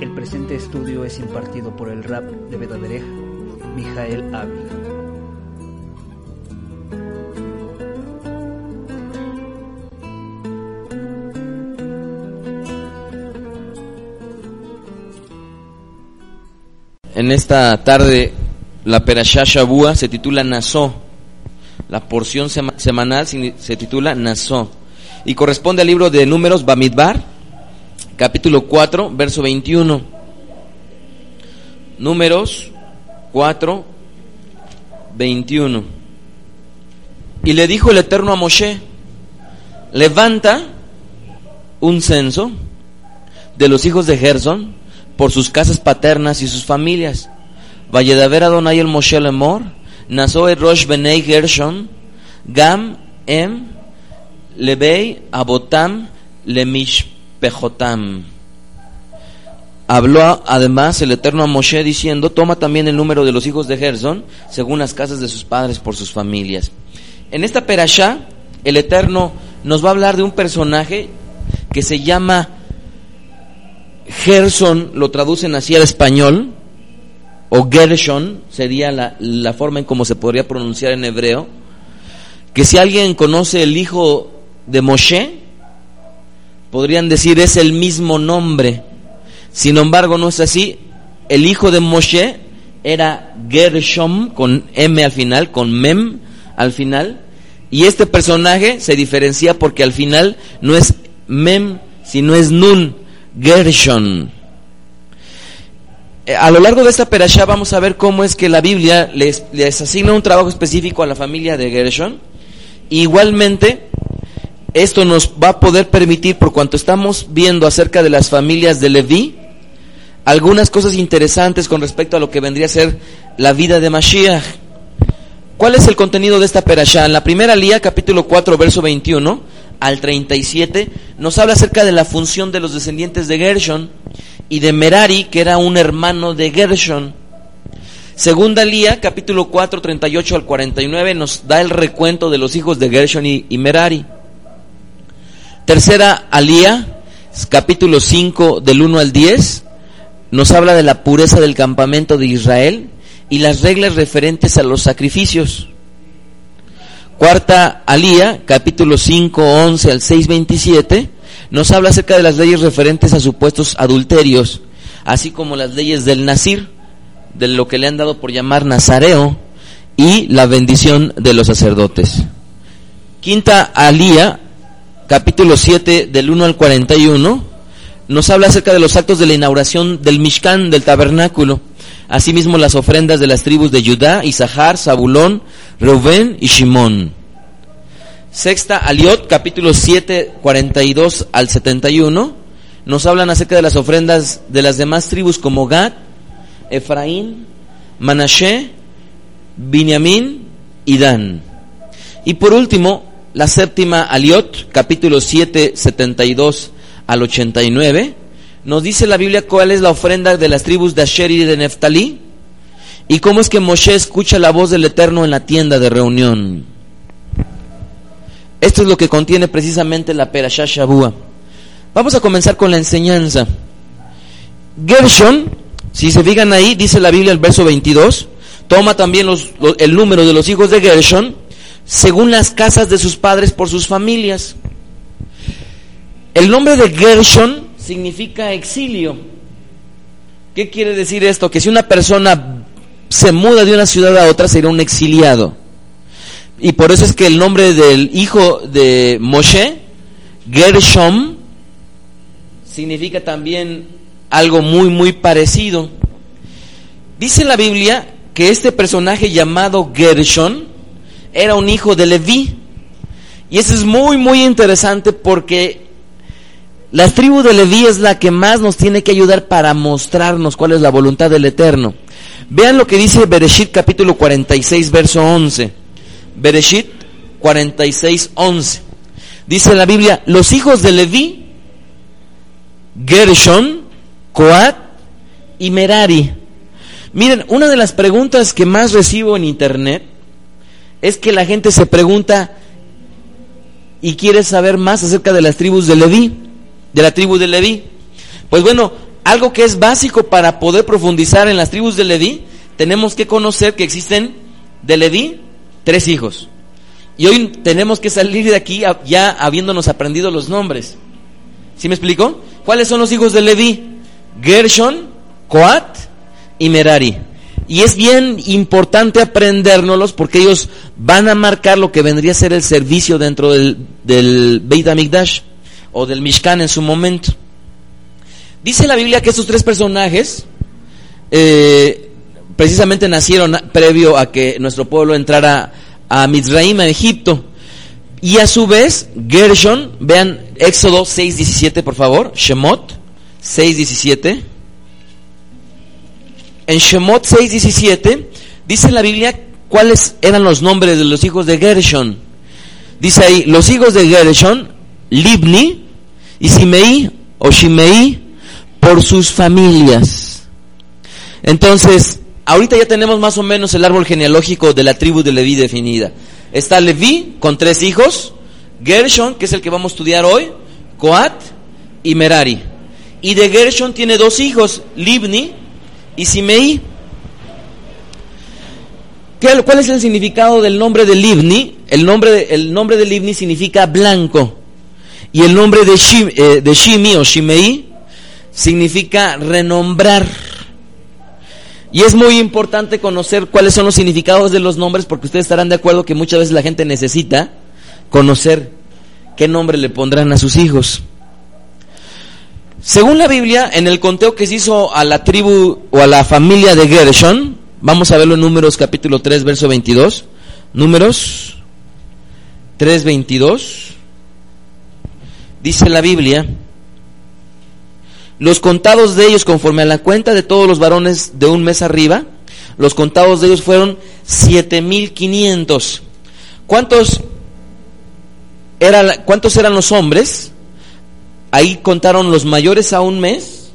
El presente estudio es impartido por el rap de Bedaderej, Mijael Avi. En esta tarde, la Perashá se titula Nasó. La porción sema- semanal se titula Nasó. Y corresponde al libro de Números Bamidbar, capítulo 4, verso 21. Números 4, 21. Y le dijo el Eterno a Moshe, levanta un censo de los hijos de Gerson por sus casas paternas y sus familias. Vayedaber Adonai el Moshe Lemor, Nasoe Rosh Benei Gershon, Gam Em, Lebei Abotam Lemishpejotam. Habló además el Eterno a Moshe diciendo, toma también el número de los hijos de Gerson, según las casas de sus padres por sus familias. En esta perashá, el Eterno nos va a hablar de un personaje que se llama Gerson, lo traducen así al español, o Gershon sería la, la forma en cómo se podría pronunciar en hebreo, que si alguien conoce el hijo de Moshe, podrían decir es el mismo nombre. Sin embargo, no es así. El hijo de Moshe era Gershom con M al final, con Mem al final. Y este personaje se diferencia porque al final no es Mem, sino es Nun, Gershon. Eh, A lo largo de esta perashá vamos a ver cómo es que la Biblia les, les asigna un trabajo específico a la familia de Gershon. Igualmente, esto nos va a poder permitir, por cuanto estamos viendo acerca de las familias de Leví, algunas cosas interesantes con respecto a lo que vendría a ser la vida de Mashiach. ¿Cuál es el contenido de esta perashá? En la primera lía, capítulo 4, verso 21 al 37, nos habla acerca de la función de los descendientes de Gershon y de Merari, que era un hermano de Gershon. Segunda lía, capítulo 4, 38 al 49, nos da el recuento de los hijos de Gershon y, y Merari. Tercera alía, capítulo 5 del 1 al 10, nos habla de la pureza del campamento de Israel y las reglas referentes a los sacrificios. Cuarta alía, capítulo 5, 11 al 6, 27, nos habla acerca de las leyes referentes a supuestos adulterios, así como las leyes del Nazir, de lo que le han dado por llamar Nazareo, y la bendición de los sacerdotes. Quinta alía, capítulo 7 del 1 al 41, nos habla acerca de los actos de la inauguración del Mishkan, del tabernáculo, asimismo las ofrendas de las tribus de Judá, Isahar, Zabulón, Reubén y Shimón. Sexta Aliot, capítulo 7, 42 al 71, nos hablan acerca de las ofrendas de las demás tribus como Gad, Efraín, Manashe, Binyamin y Dan. Y por último, la séptima Aliot, capítulo 7, 72 al 89, nos dice la Biblia cuál es la ofrenda de las tribus de Asher y de Neftalí y cómo es que Moshe escucha la voz del Eterno en la tienda de reunión. Esto es lo que contiene precisamente la Perashá Shabua. Vamos a comenzar con la enseñanza. Gershon, si se fijan ahí, dice la Biblia el verso 22, toma también los- el número de los hijos de Gershon según las casas de sus padres por sus familias. El nombre de Gershon significa exilio. ¿Qué quiere decir esto? Que si una persona se muda de una ciudad a otra, será un exiliado. Y por eso es que el nombre del hijo de Moshe, Gershom, significa también algo muy, muy parecido. Dice la Biblia que este personaje llamado Gershon era un hijo de Leví. Y eso es muy, muy interesante porque la tribu de Leví es la que más nos tiene que ayudar para mostrarnos cuál es la voluntad del Eterno. Vean lo que dice Bereshit capítulo 46, verso 11. Bereshit 46, 11. Dice la Biblia, los hijos de Leví, Gershon, Coat y Merari. Miren, una de las preguntas que más recibo en internet es que la gente se pregunta y quiere saber más acerca de las tribus de Leví, de la tribu de Leví. Pues bueno, algo que es básico para poder profundizar en las tribus de Leví, tenemos que conocer que existen de Leví tres hijos. Y hoy tenemos que salir de aquí ya habiéndonos aprendido los nombres. ¿Sí me explico? ¿Cuáles son los hijos de Leví? Gershon, Coat y Merari. Y es bien importante aprendérnoslos porque ellos van a marcar lo que vendría a ser el servicio dentro del, del Beit HaMikdash o del Mishkan en su momento. Dice la Biblia que estos tres personajes eh, precisamente nacieron previo a que nuestro pueblo entrara a Mizraim, a Egipto. Y a su vez, Gershon, vean Éxodo 6.17 por favor, Shemot 6.17. En Shemot 6:17 dice la Biblia cuáles eran los nombres de los hijos de Gershon. Dice ahí, los hijos de Gershon, Libni y Simei o Shimei por sus familias. Entonces, ahorita ya tenemos más o menos el árbol genealógico de la tribu de Leví definida. Está Leví con tres hijos, Gershon, que es el que vamos a estudiar hoy, Coat y Merari. Y de Gershon tiene dos hijos, Libni y Simei. ¿Cuál es el significado del nombre de Livni? El nombre de, el nombre de significa blanco. Y el nombre de, eh, de Shimi o Shimei significa renombrar. Y es muy importante conocer cuáles son los significados de los nombres porque ustedes estarán de acuerdo que muchas veces la gente necesita conocer qué nombre le pondrán a sus hijos. Según la Biblia, en el conteo que se hizo a la tribu o a la familia de Gershon, vamos a verlo en Números capítulo 3, verso 22. Números 3, 22. Dice la Biblia, los contados de ellos conforme a la cuenta de todos los varones de un mes arriba, los contados de ellos fueron 7500. ¿Cuántos, era, ¿Cuántos eran los hombres? Ahí contaron los mayores a un mes,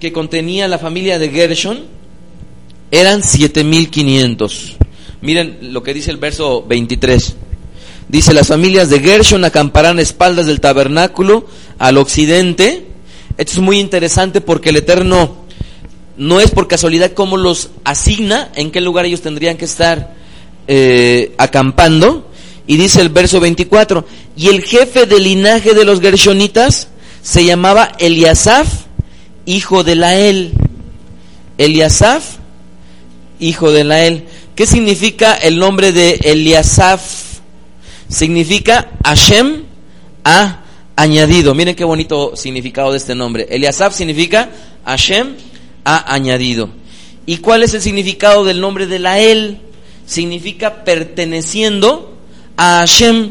que contenía la familia de Gershon, eran 7500. Miren lo que dice el verso 23. Dice, las familias de Gershon acamparán espaldas del tabernáculo al occidente. Esto es muy interesante porque el Eterno no es por casualidad cómo los asigna, en qué lugar ellos tendrían que estar eh, acampando, y dice el verso 24, y el jefe del linaje de los Gershonitas se llamaba Eliasaf, hijo de Lael. Eliasaf, hijo de Lael. ¿Qué significa el nombre de Eliasaf? Significa Hashem ha añadido. Miren qué bonito significado de este nombre. Eliasaf significa Hashem ha añadido. ¿Y cuál es el significado del nombre de Lael? Significa perteneciendo a Hashem.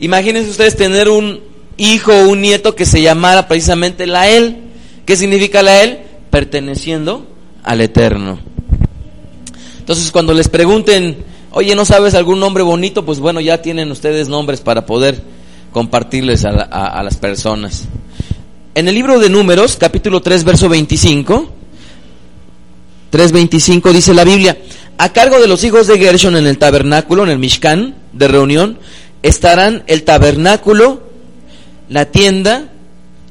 Imagínense ustedes tener un hijo o un nieto que se llamara precisamente Lael. ¿Qué significa Lael? Perteneciendo al Eterno. Entonces cuando les pregunten, oye, ¿no sabes algún nombre bonito? Pues bueno, ya tienen ustedes nombres para poder compartirles a, las personas. En el libro de Números, capítulo 3, verso 25, 3.25 dice la Biblia, a cargo de los hijos de Gershon en el tabernáculo, en el Mishkan de reunión, estarán el tabernáculo, la tienda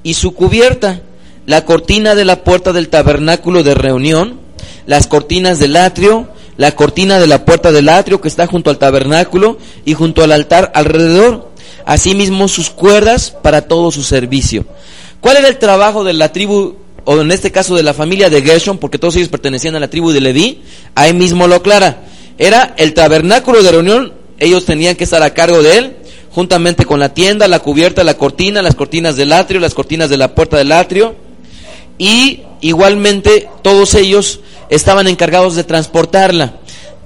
y su cubierta, la cortina de la puerta del tabernáculo de reunión, las cortinas del atrio, la cortina de la puerta del atrio que está junto al tabernáculo y junto al altar alrededor, asimismo sus cuerdas para todo su servicio. ¿Cuál era el trabajo de la tribu o en este caso de la familia de Gershon, porque todos ellos pertenecían a la tribu de Leví, ahí mismo lo aclara. Era el tabernáculo de reunión, ellos tenían que estar a cargo de él, juntamente con la tienda, la cubierta, la cortina, las cortinas del atrio, las cortinas de la puerta del atrio, y igualmente todos ellos estaban encargados de transportarla.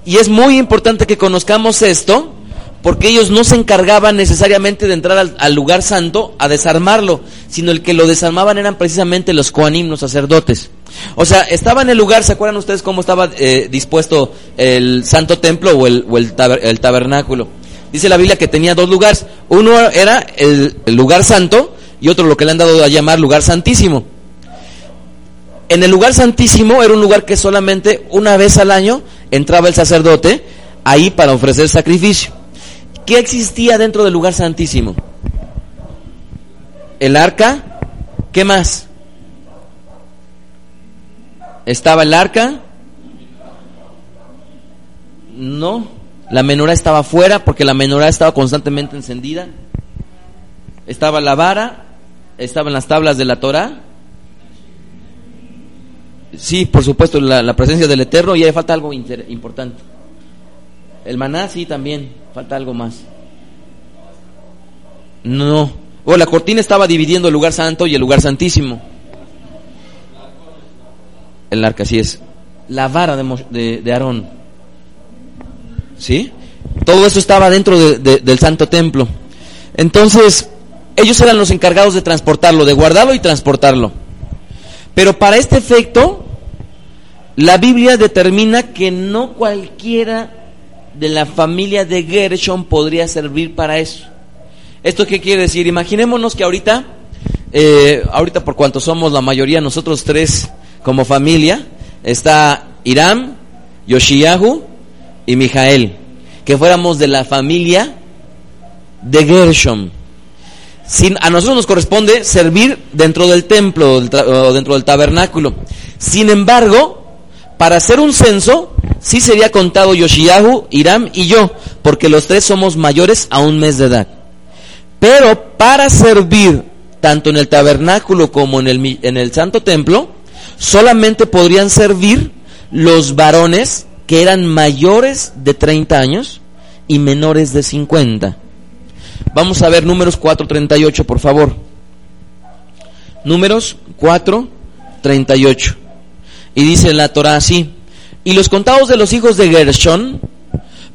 Y es muy importante que conozcamos esto, porque ellos no se encargaban necesariamente de entrar al, lugar santo a desarmarlo, sino el que lo desarmaban eran precisamente los coanim, los sacerdotes. O sea, estaba en el lugar, ¿se acuerdan ustedes cómo estaba eh, dispuesto el santo templo o, el, tabernáculo? Dice la Biblia que tenía dos lugares. Uno era el lugar santo y otro lo que le han dado a llamar lugar santísimo. En el lugar santísimo era un lugar que solamente una vez al año entraba el sacerdote ahí para ofrecer sacrificio. ¿Qué existía dentro del lugar santísimo? El arca ¿Qué más? ¿Estaba el arca? No. La menorá estaba afuera porque la menorá estaba constantemente encendida. Estaba la vara, estaban las tablas de la Torah. Sí, por supuesto, la, presencia del Eterno y ahí falta algo importante. El maná, sí, también, falta algo más. No. O la cortina estaba dividiendo el lugar santo y el lugar santísimo. El arca, así es. La vara de, de, Aarón. ¿Sí? Todo eso estaba dentro del santo templo. Entonces, ellos eran los encargados de transportarlo, de guardarlo y transportarlo. Pero para este efecto, la Biblia determina que no cualquiera de la familia de Gershon podría servir para eso. ¿Esto qué quiere decir? Imaginémonos que ahorita, eh, ahorita por cuanto somos la mayoría, nosotros tres como familia, está Iram, Yoshiyahu y Mijael, que fuéramos de la familia de Gershon. Sin, a nosotros nos corresponde servir dentro del templo o dentro del tabernáculo. Sin embargo, para hacer un censo, sí sería contado Yoshiyahu, Iram y yo, porque los tres somos mayores a un mes de edad. Pero para servir tanto en el tabernáculo como en el, en el santo templo, solamente podrían servir los varones que eran mayores de 30 años y menores de 50. Vamos a ver números 4.38, por favor. Números 4.38. Y dice la Torah así, y los contados de los hijos de Gershon,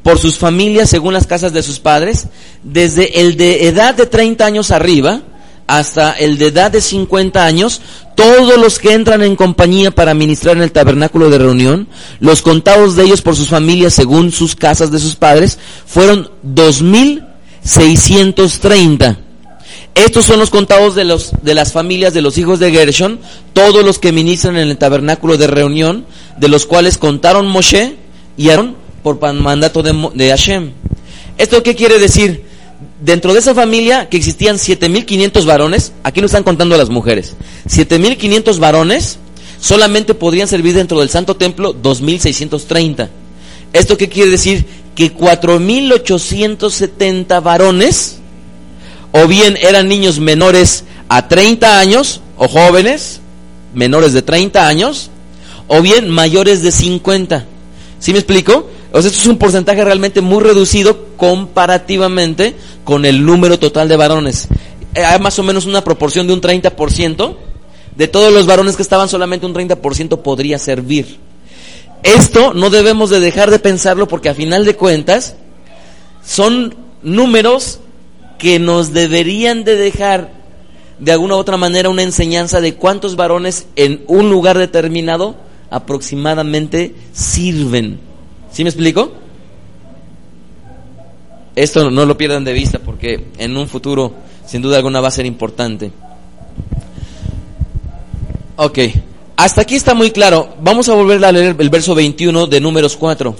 por sus familias según las casas de sus padres, desde el de edad de 30 años arriba hasta el de edad de 50 años, todos los que entran en compañía para ministrar en el tabernáculo de reunión, los contados de ellos por sus familias según sus casas de sus padres, fueron 2630. Estos son los contados de, los, de las familias de los hijos de Gershon, todos los que ministran en el tabernáculo de reunión, de los cuales contaron Moshe y Aaron por mandato de, de Hashem. ¿Esto qué quiere decir? Dentro de esa familia que existían 7.500 varones, aquí no están contando las mujeres, 7.500 varones solamente podrían servir dentro del santo templo 2.630. ¿Esto qué quiere decir? Que 4.870 varones o bien eran niños menores a 30 años, o jóvenes menores de 30 años, o bien mayores de 50. ¿Sí me explico? O sea, esto es un porcentaje realmente muy reducido comparativamente con el número total de varones. Eh, hay más o menos una proporción de un 30%. De todos los varones que estaban, solamente un 30% podría servir. Esto no debemos de dejar de pensarlo porque a final de cuentas son números que nos deberían de dejar de alguna u otra manera una enseñanza de cuántos varones en un lugar determinado aproximadamente sirven. ¿Sí me explico? Esto no lo pierdan de vista porque en un futuro sin duda alguna va a ser importante. Ok, hasta aquí está muy claro. Vamos a volver a leer el verso 21 de números 4.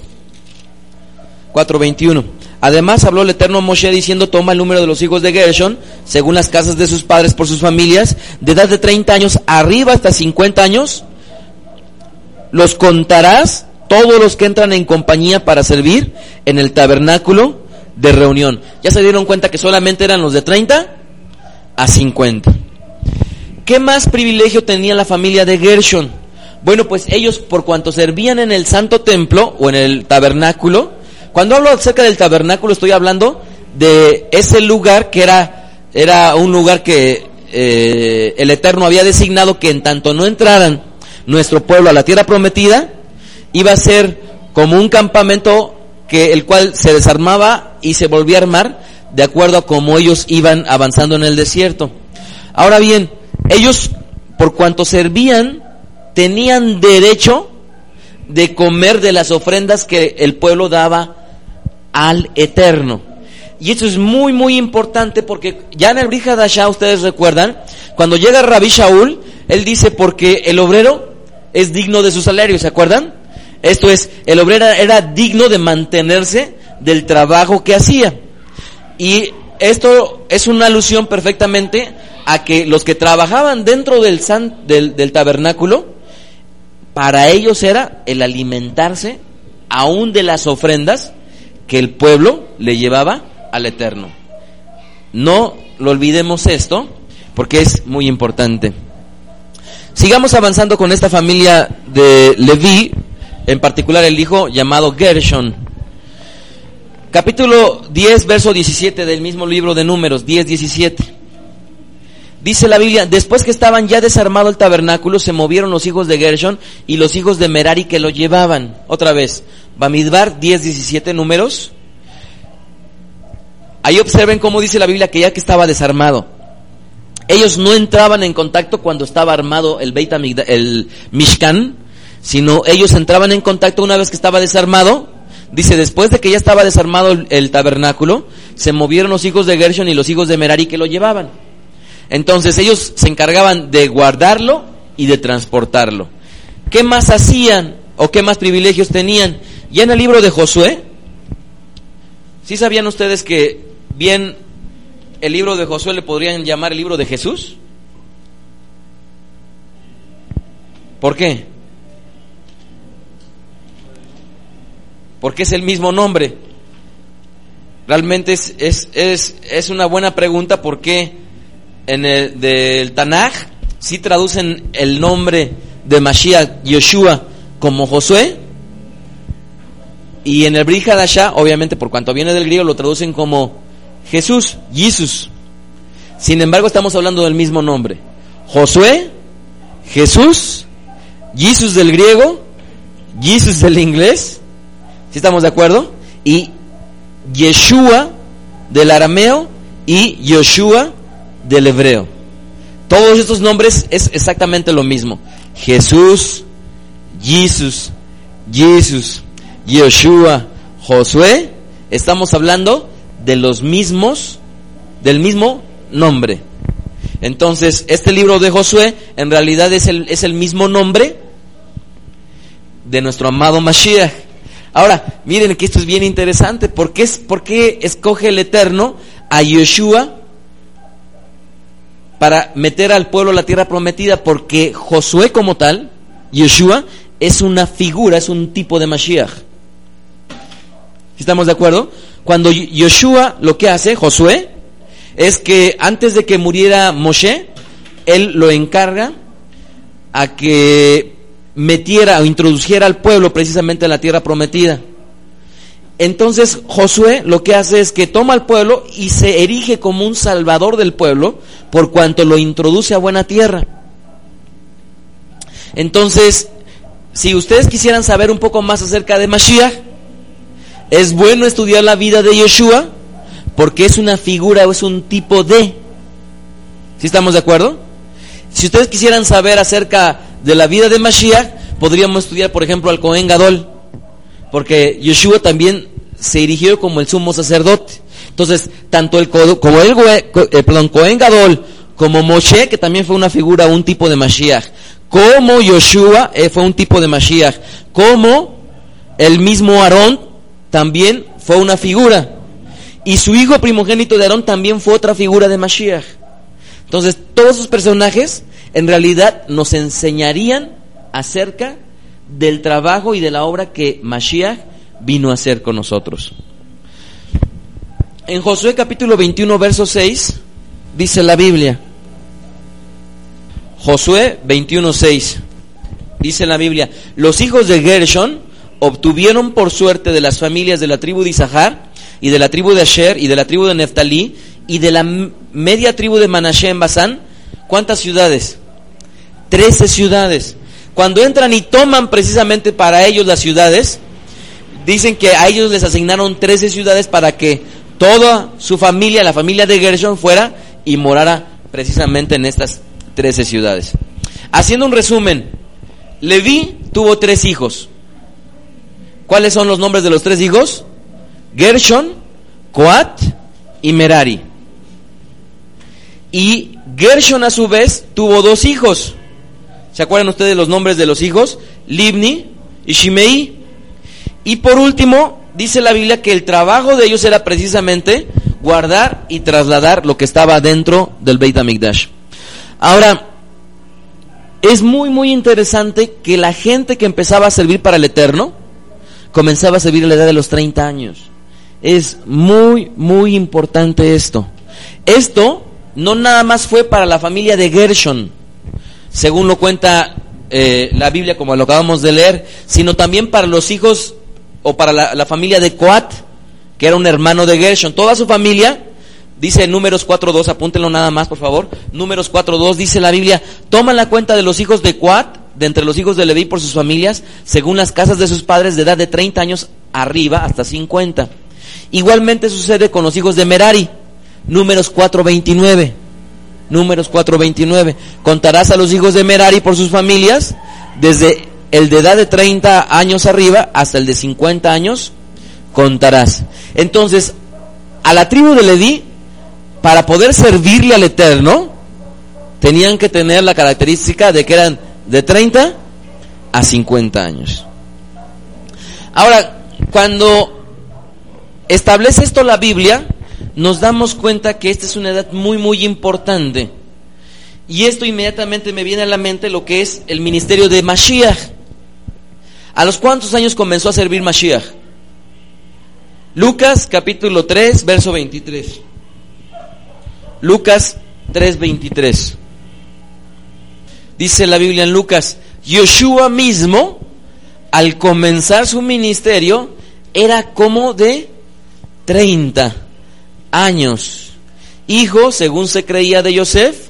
4.21. Además habló el Eterno Moshe diciendo, toma el número de los hijos de Gershon, según las casas de sus padres por sus familias, de edad de 30 años arriba hasta 50 años, los contarás todos los que entran en compañía para servir en el tabernáculo de reunión. ¿Ya se dieron cuenta que solamente eran los de 30 a 50? ¿Qué más privilegio tenía la familia de Gershon? Bueno, pues ellos por cuanto servían en el santo templo o en el tabernáculo, cuando hablo acerca del tabernáculo estoy hablando de ese lugar que era, era un lugar que eh, el Eterno había designado que en tanto no entraran nuestro pueblo a la tierra prometida, iba a ser como un campamento que el cual se desarmaba y se volvía a armar de acuerdo a cómo ellos iban avanzando en el desierto. Ahora bien, ellos por cuanto servían tenían derecho de comer de las ofrendas que el pueblo daba al Eterno. Y eso es muy, muy importante porque ya en el Brihadashah, ustedes recuerdan, cuando llega Rabbi Shaul, él dice porque el obrero es digno de su salario, ¿se acuerdan? Esto es, el obrero era digno de mantenerse del trabajo que hacía. Y esto es una alusión perfectamente a que los que trabajaban dentro del, san, del, tabernáculo, para ellos era el alimentarse aún de las ofrendas que el pueblo le llevaba al Eterno. No lo olvidemos esto, porque es muy importante. Sigamos avanzando con esta familia de Leví, en particular el hijo llamado Gershon. Capítulo 10, verso 17 del mismo libro de números, 10, 17. Dice la Biblia, después que estaban ya desarmado el tabernáculo, se movieron los hijos de Gershon y los hijos de Merari que lo llevaban. Otra vez, Bamidbar 10, 17 números. Ahí observen cómo dice la Biblia que ya que estaba desarmado. Ellos no entraban en contacto cuando estaba armado el Beit el Mishkan, sino ellos entraban en contacto una vez que estaba desarmado. Dice, después de que ya estaba desarmado el, tabernáculo, se movieron los hijos de Gershon y los hijos de Merari que lo llevaban. Entonces ellos se encargaban de guardarlo y de transportarlo. ¿Qué más hacían o qué más privilegios tenían? Ya en el libro de Josué, ¿sí sabían ustedes que bien el libro de Josué le podrían llamar el libro de Jesús? ¿Por qué? Porque es el mismo nombre. Realmente es, es, es, es una buena pregunta porque en el del Tanaj sí traducen el nombre de Mashiach Yoshua como Josué y en el Brit Hadashah, obviamente por cuanto viene del griego, lo traducen como Jesús, Jesús. Sin embargo, estamos hablando del mismo nombre. Josué, Jesús, Jesús del griego, Jesús del inglés, ¿sí estamos de acuerdo? Y Yeshua del arameo y Yoshua del hebreo. Todos estos nombres es exactamente lo mismo. Jesús, Jesús, Jesús, Yoshua, Josué, estamos hablando de los mismos, del mismo nombre. Entonces, este libro de Josué en realidad es el, es el mismo nombre de nuestro amado Mashiach. Ahora, miren que esto es bien interesante. ¿Por qué, es, por qué escoge el Eterno a Yoshua para meter al pueblo a la tierra prometida? Porque Josué como tal, Yoshua, es una figura, es un tipo de Mashiach. ¿Estamos de acuerdo? Cuando Yoshua lo que hace, Josué, es que antes de que muriera Moshe, él lo encarga a que metiera o introdujera al pueblo precisamente a la tierra prometida. Entonces Josué lo que hace es que toma al pueblo y se erige como un salvador del pueblo por cuanto lo introduce a buena tierra. Entonces, si ustedes quisieran saber un poco más acerca de Mashiach, es bueno estudiar la vida de Yeshua porque es una figura o es un tipo de. ¿Sí estamos de acuerdo? Si ustedes quisieran saber acerca de la vida de Mashiach, podríamos estudiar, por ejemplo, al Cohen Gadol, porque Yeshua también se erigió como el sumo sacerdote. Entonces, tanto el como el eh, perdón, Cohen Gadol como Moshe, que también fue una figura, un tipo de Mashiach, como Yoshua eh, fue un tipo de Mashiach, como el mismo Aarón también fue una figura. Y su hijo primogénito de Aarón también fue otra figura de Mashiach. Entonces, todos esos personajes en realidad nos enseñarían acerca del trabajo y de la obra que Mashiach vino a hacer con nosotros. En Josué capítulo 21, verso 6, dice la Biblia. Josué 21, 6. Dice la Biblia, los hijos de Gershon obtuvieron por suerte de las familias de la tribu de Isahar y de la tribu de Asher y de la tribu de Neftalí y de la media tribu de Manashe en Basán, ¿cuántas ciudades? Trece ciudades. Cuando entran y toman precisamente para ellos las ciudades, dicen que a ellos les asignaron trece ciudades para que toda su familia, la familia de Gershon, fuera y morara precisamente en estas trece ciudades. Haciendo un resumen, Leví tuvo tres hijos. ¿Cuáles son los nombres de los tres hijos? Gershon, Coat y Merari. Y Gershon a su vez tuvo dos hijos. ¿Se acuerdan ustedes los nombres de los hijos? Libni y Shimei. Y por último, dice la Biblia que el trabajo de ellos era precisamente guardar y trasladar lo que estaba dentro del Beit HaMikdash. Ahora, es muy, muy interesante que la gente que empezaba a servir para el Eterno comenzaba a servir a la edad de los 30 años. Es muy, muy importante esto. Esto no nada más fue para la familia de Gershon, según lo cuenta eh, la Biblia como lo acabamos de leer, sino también para los hijos o para la, familia de Coat, que era un hermano de Gershon. Toda su familia Dice en Números 4.2, apúntenlo nada más, por favor. Números 4.2 dice la Biblia, toman la cuenta de los hijos de Cuat, de entre los hijos de Leví por sus familias, según las casas de sus padres de edad de 30 años arriba hasta 50. Igualmente sucede con los hijos de Merari. Números 4.29. Números 4.29. Contarás a los hijos de Merari por sus familias, desde el de edad de 30 años arriba hasta el de 50 años, contarás. Entonces, a la tribu de Leví para poder servirle al Eterno, tenían que tener la característica de que eran de 30 a 50 años. Ahora, cuando establece esto la Biblia, nos damos cuenta que esta es una edad muy, muy importante. Y esto inmediatamente me viene a la mente lo que es el ministerio de Mashiach. ¿A los cuántos años comenzó a servir Mashiach? Lucas capítulo 3, verso 23. Lucas 3:23. Dice la Biblia en Lucas, Yoshua mismo, al comenzar su ministerio, era como de 30 años. Hijo, según se creía de Yosef,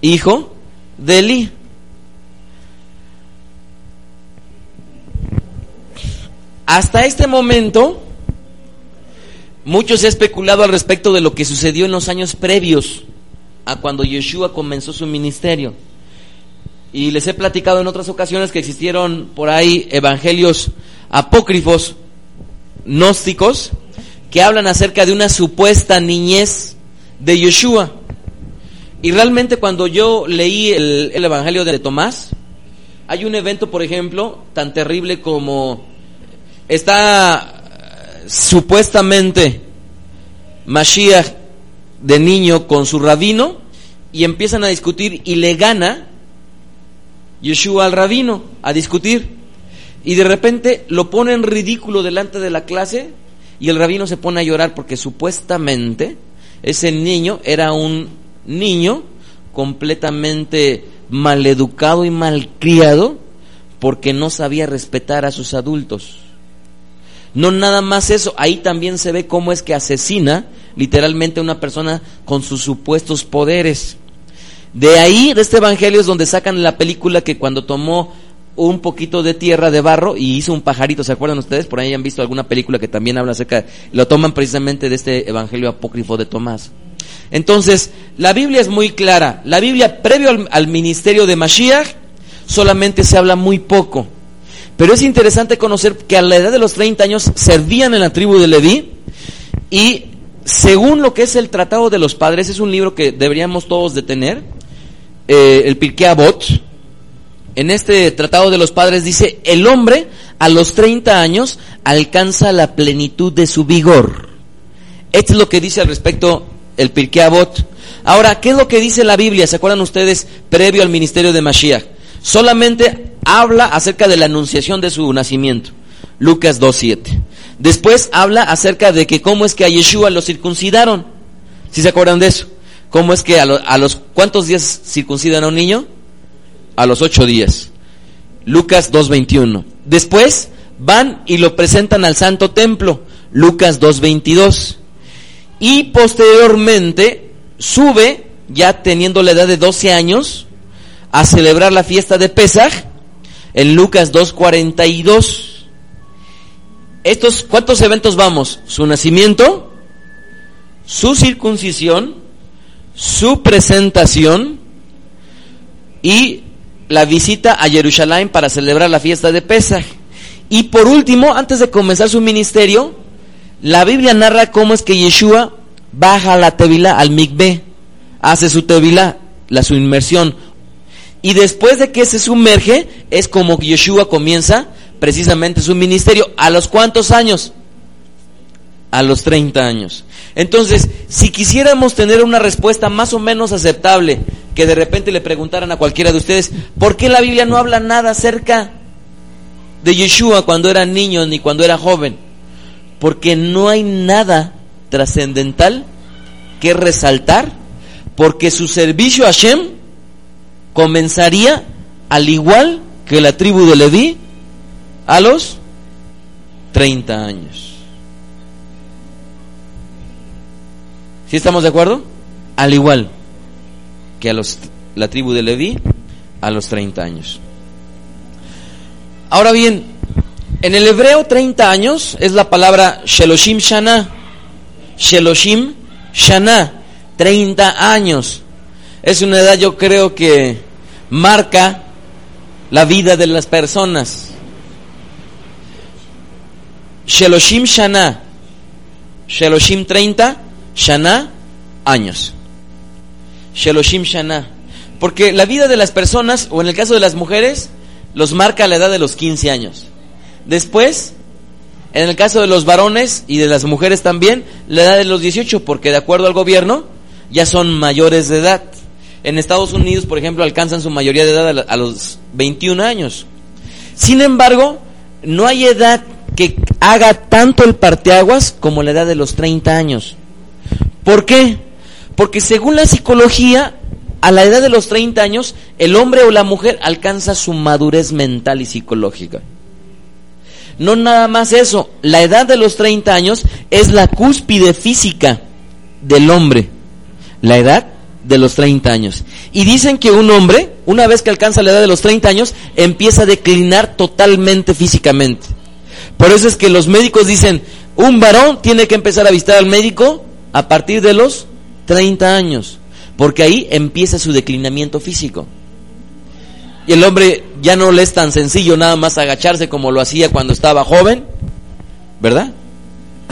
hijo de Eli. Hasta este momento, mucho se ha especulado al respecto de lo que sucedió en los años previos a cuando Yeshua comenzó su ministerio. Y les he platicado en otras ocasiones que existieron por ahí evangelios apócrifos, gnósticos, que hablan acerca de una supuesta niñez de Yeshua. Y realmente cuando yo leí el, el Evangelio de Tomás, hay un evento, por ejemplo, tan terrible como está supuestamente Mashiach de niño con su rabino y empiezan a discutir y le gana Yeshua al rabino a discutir y de repente lo pone en ridículo delante de la clase y el rabino se pone a llorar porque supuestamente ese niño era un niño completamente maleducado y malcriado porque no sabía respetar a sus adultos. No nada más eso, ahí también se ve cómo es que asesina literalmente a una persona con sus supuestos poderes. De ahí, de este evangelio es donde sacan la película que cuando tomó un poquito de tierra de barro y hizo un pajarito, ¿se acuerdan ustedes? Por ahí han visto alguna película que también habla acerca, lo toman precisamente de este evangelio apócrifo de Tomás. Entonces, la Biblia es muy clara. La Biblia, previo al, ministerio de Mashiach, solamente se habla muy poco. Pero es interesante conocer que a la edad de los 30 años servían en la tribu de Leví y según lo que es el Tratado de los Padres, es un libro que deberíamos todos de tener, eh, el Pirkei Avot, en este Tratado de los Padres dice, el hombre a los 30 años alcanza la plenitud de su vigor. Esto es lo que dice al respecto el Pirkei Avot. Ahora, ¿qué es lo que dice la Biblia? ¿Se acuerdan ustedes previo al ministerio de Mashiach? Solamente habla acerca de la anunciación de su nacimiento. Lucas 2.7. Después habla acerca de que cómo es que a Yeshua lo circuncidaron. ¿Sí se acuerdan de eso? ¿Cómo es que a, a los cuántos días circuncidan a un niño? A los ocho días. Lucas 2.21. Después van y lo presentan al santo templo. Lucas 2.22. Y posteriormente sube, ya teniendo la edad de 12 años, a celebrar la fiesta de Pesaj en Lucas 2.42. Estos, ¿cuántos eventos vamos? Su nacimiento, su circuncisión, su presentación y la visita a Jerusalén para celebrar la fiesta de Pesaj. Y por último, antes de comenzar su ministerio, la Biblia narra cómo es que Yeshua baja la Tevilá, al Mikveh, hace su Tevilá, la su inmersión, y después de que se sumerge, es como Yeshua comienza precisamente su ministerio. ¿A los cuántos años? A los 30 años. Entonces, si quisiéramos tener una respuesta más o menos aceptable, que de repente le preguntaran a cualquiera de ustedes, ¿por qué la Biblia no habla nada acerca de Yeshua cuando era niño ni cuando era joven? Porque no hay nada trascendental que resaltar, porque su servicio a Hashem comenzaría al igual que la tribu de Leví a los 30 años. ¿Sí estamos de acuerdo? Al igual que a los, la tribu de Leví a los 30 años. Ahora bien, en el hebreo 30 años es la palabra Sheloshim Shana. Sheloshim Shana, 30 años. Es una edad yo creo que marca la vida de las personas. Sheloshim Shana, Sheloshim 30, Shana, años. Sheloshim Shana. Porque la vida de las personas, o en el caso de las mujeres, los marca la edad de los 15 años. Después, en el caso de los varones y de las mujeres también, la edad de los 18, porque de acuerdo al gobierno, ya son mayores de edad. En Estados Unidos, por ejemplo, alcanzan su mayoría de edad a los 21 años. Sin embargo, no hay edad que haga tanto el parteaguas como la edad de los 30 años. ¿Por qué? Porque según la psicología, a la edad de los 30 años, el hombre o la mujer alcanza su madurez mental y psicológica. No nada más eso, la edad de los 30 años es la cúspide física del hombre. La edad de los 30 años. Y dicen que un hombre, una vez que alcanza la edad de los 30 años, empieza a declinar totalmente físicamente. Por eso es que los médicos dicen, un varón tiene que empezar a visitar al médico a partir de los 30 años, porque ahí empieza su declinamiento físico. Y el hombre ya no le es tan sencillo nada más agacharse como lo hacía cuando estaba joven, ¿verdad?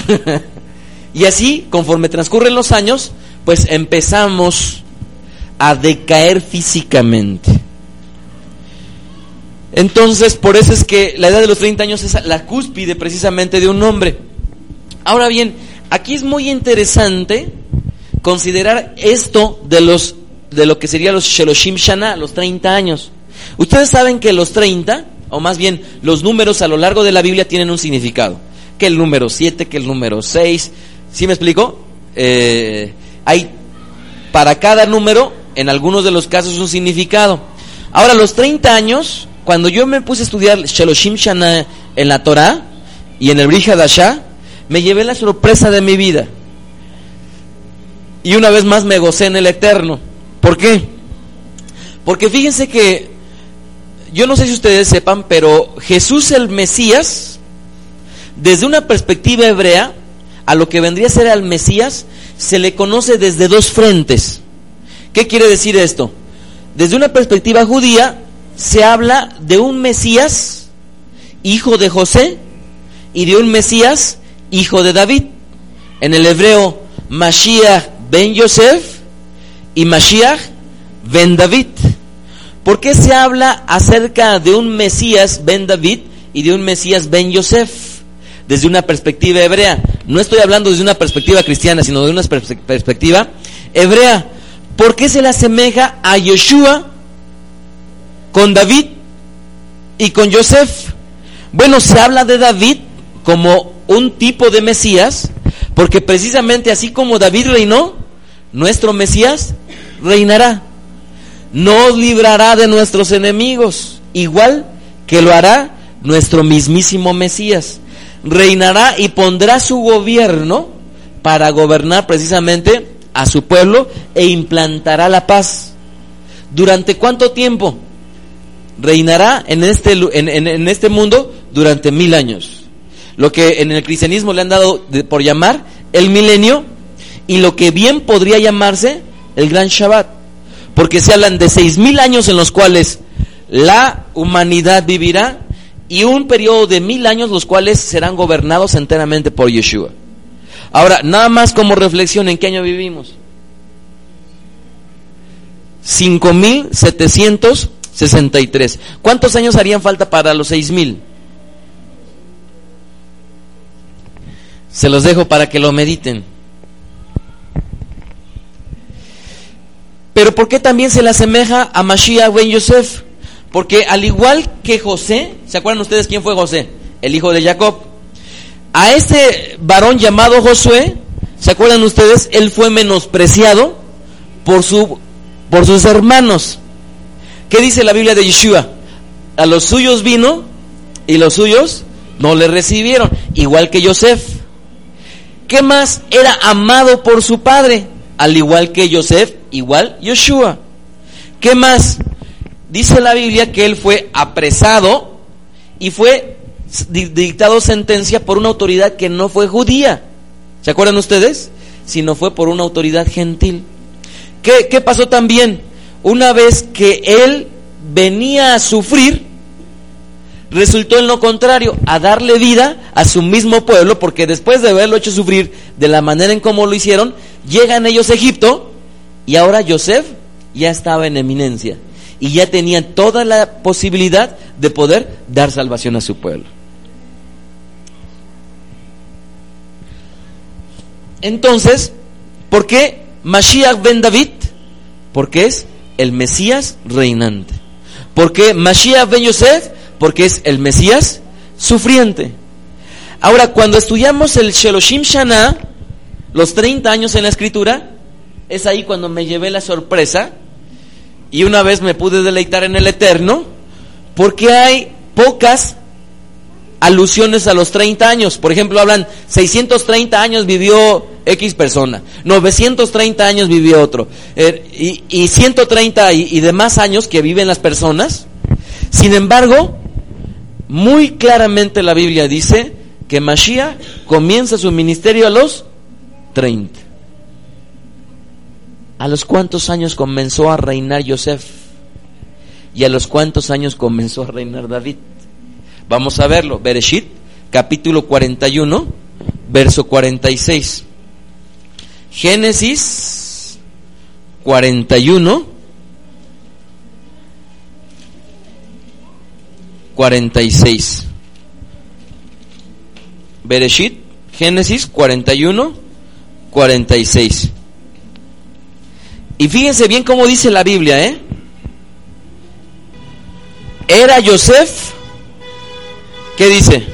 y así, conforme transcurren los años, pues empezamos a decaer físicamente. Entonces, por eso es que la edad de los 30 años es la cúspide precisamente de un hombre. Ahora bien, aquí es muy interesante considerar esto de los de lo que sería los Sheloshim Shana, los 30 años. Ustedes saben que los 30, o más bien los números a lo largo de la Biblia tienen un significado. Que el número 7, que el número 6. ¿Sí me explico? Eh, hay para cada número, en algunos de los casos, un significado. Ahora, los 30 años, cuando yo me puse a estudiar Sheloshim Shana en la Torah y en el Brihadashah, me llevé la sorpresa de mi vida. Y una vez más me gocé en el Eterno. ¿Por qué? Porque fíjense que, yo no sé si ustedes sepan, pero Jesús el Mesías, desde una perspectiva hebrea, a lo que vendría a ser al Mesías, se le conoce desde dos frentes. ¿Qué quiere decir esto? Desde una perspectiva judía, se habla de un Mesías, hijo de José, y de un Mesías, hijo de David. En el hebreo, Mashiach ben Yosef y Mashiach ben David. ¿Por qué se habla acerca de un Mesías ben David y de un Mesías ben Yosef? Desde una perspectiva hebrea. No estoy hablando desde una perspectiva cristiana, sino de una perspectiva hebrea. ¿Por qué se le asemeja a Yeshua con David y con Yosef? Bueno, se habla de David como un tipo de Mesías, porque precisamente así como David reinó, nuestro Mesías reinará. Nos librará de nuestros enemigos, igual que lo hará nuestro mismísimo Mesías. Reinará y pondrá su gobierno para gobernar precisamente a su pueblo e implantará la paz. ¿Durante cuánto tiempo? Reinará en este, en, en este mundo durante mil años lo que en el cristianismo le han dado por llamar el milenio y lo que bien podría llamarse el gran Shabbat. Porque se hablan de seis mil años en los cuales la humanidad vivirá y un periodo de mil años los cuales serán gobernados enteramente por Yeshua. Ahora, nada más como reflexión, ¿en qué año vivimos? 5.763. ¿Cuántos años harían falta para los 6.000? Se los dejo para que lo mediten. Pero ¿por qué también se le asemeja a Mashiach ben Yosef? Porque al igual que José, ¿se acuerdan ustedes quién fue José? El hijo de Jacob. A este varón llamado Josué, ¿se acuerdan ustedes? Él fue menospreciado por, su, por sus hermanos. ¿Qué dice la Biblia de Yeshua? A los suyos vino y los suyos no le recibieron, igual que Joseph. ¿Qué más? Era amado por su padre, al igual que Joseph, igual Yeshua. ¿Qué más? Dice la Biblia que él fue apresado y fue dictado sentencia por una autoridad que no fue judía. ¿Se acuerdan ustedes? Sino fue por una autoridad gentil. ¿Qué, qué pasó también? Una vez que él venía a sufrir, resultó en lo contrario, a darle vida a su mismo pueblo, porque después de haberlo hecho sufrir de la manera en cómo lo hicieron, llegan ellos a Egipto y ahora Joseph ya estaba en eminencia y ya tenía toda la posibilidad de poder dar salvación a su pueblo. Entonces, ¿por qué Mashiach ben David? Porque es el Mesías reinante. ¿Por qué Mashiach ben Yosef? Porque es el Mesías sufriente. Ahora, cuando estudiamos el Sheloshim Shana, los 30 años en la escritura, es ahí cuando me llevé la sorpresa y una vez me pude deleitar en el Eterno, porque hay pocas alusiones a los 30 años. Por ejemplo, hablan 630 años vivió X persona, 930 años vivió otro, eh, y, 130 y, y demás años que viven las personas. Sin embargo, muy claramente la Biblia dice que Mashiach comienza su ministerio a los 30. ¿A los cuántos años comenzó a reinar Yosef? ¿Y a los cuántos años comenzó a reinar David? Vamos a verlo. Bereshit, capítulo 41, verso 46. Génesis 41, 46. Bereshit, Génesis 41, 46. Y fíjense bien cómo dice la Biblia, ¿eh? Era Yosef, ¿qué dice?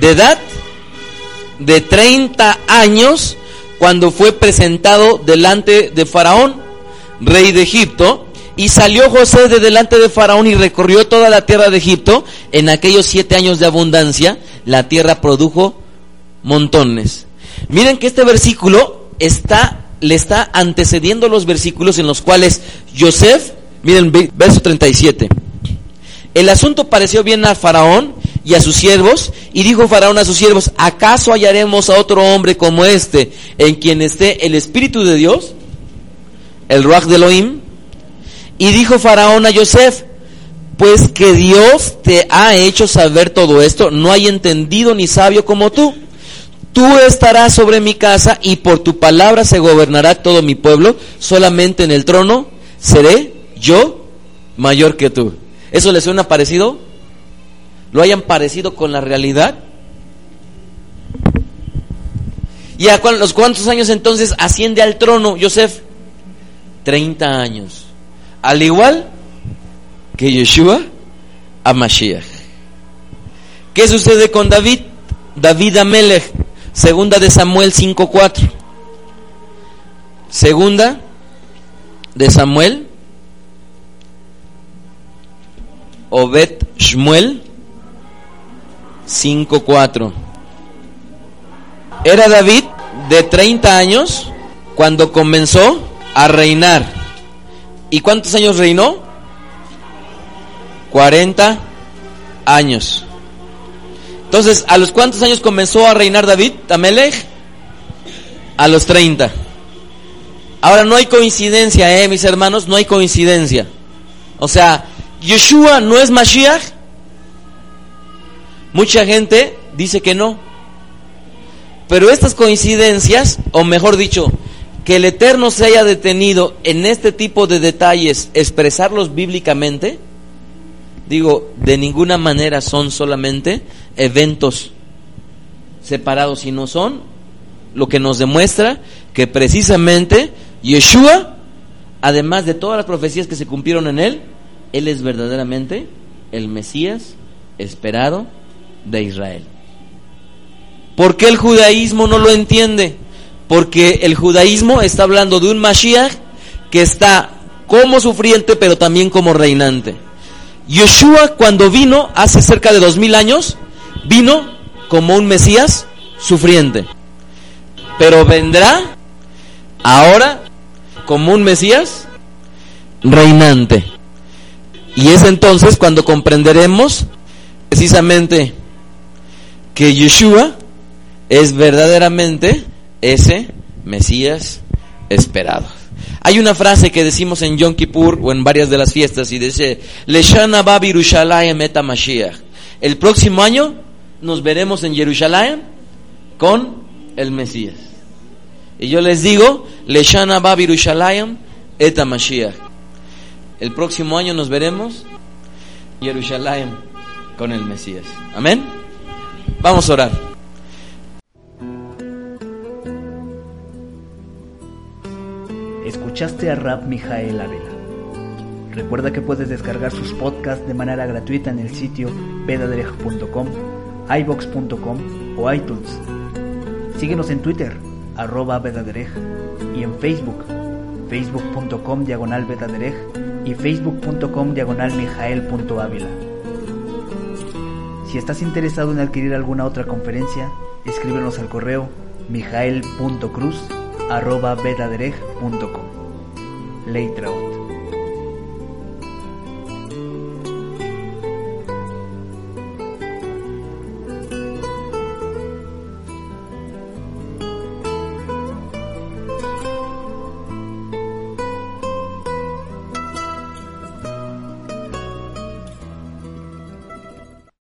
De edad de 30 años cuando fue presentado delante de Faraón, rey de Egipto, y salió José de delante de Faraón y recorrió toda la tierra de Egipto. En aquellos siete años de abundancia, la tierra produjo montones. Miren que este versículo está, le está antecediendo los versículos en los cuales Joseph, miren, verso 37. El asunto pareció bien a Faraón y a sus siervos, y dijo Faraón a sus siervos, ¿acaso hallaremos a otro hombre como este, en quien esté el Espíritu de Dios, el Ruach de Elohim? Y dijo Faraón a Yosef, pues que Dios te ha hecho saber todo esto, no hay entendido ni sabio como tú. Tú estarás sobre mi casa y por tu palabra se gobernará todo mi pueblo, solamente en el trono seré yo mayor que tú. ¿Eso les suena parecido? ¿Lo hayan parecido con la realidad? ¿Y a los cuántos años entonces asciende al trono Yosef? Treinta años al igual que Yeshua a Mashiach. ¿Qué sucede con David? David Amelech, segunda de Samuel 5.4. Segunda de Samuel, Obed Shmuel 5.4. Era David de 30 años cuando comenzó a reinar. ¿Y cuántos años reinó? 40 años. Entonces, ¿a los cuántos años comenzó a reinar David, Tamelech? A los 30. Ahora no hay coincidencia, eh, mis hermanos, no hay coincidencia. O sea, Yeshua no es Mashiach. Mucha gente dice que no. Pero estas coincidencias, o mejor dicho, que el Eterno se haya detenido en este tipo de detalles, expresarlos bíblicamente, digo, de ninguna manera son solamente eventos separados, sino son lo que nos demuestra que precisamente Yeshua además de todas las profecías que se cumplieron en él, él es verdaderamente el Mesías esperado de Israel. ¿Por qué el judaísmo no lo entiende? Porque el judaísmo está hablando de un Mashiach que está como sufriente, pero también como reinante. Yeshua cuando vino hace cerca de dos mil años, vino como un Mesías sufriente. Pero vendrá ahora como un Mesías reinante. Y es entonces cuando comprenderemos precisamente que Yeshua es verdaderamente ese Mesías esperado. Hay una frase que decimos en Yom Kippur o en varias de las fiestas y dice, Leshana Mashiach. El próximo año nos veremos en Jerusalén con el Mesías. Y yo les digo, Leshana Babirushalayim eta Mashiach. El próximo año nos veremos en Jerusalén con el Mesías. Amén. Vamos a orar. Escuchaste a Rap Mijael Ávila. Recuerda que puedes descargar sus podcasts de manera gratuita en el sitio vedaderej.com, ibox.com o iTunes. Síguenos en Twitter, arroba vedaderej, y en Facebook, facebook.com diagonal vedaderej y facebook.com diagonal mijael.ávila. Si estás interesado en adquirir alguna otra conferencia, escríbenos al correo mijael.cruz arroba betadereg.com. Leitraut.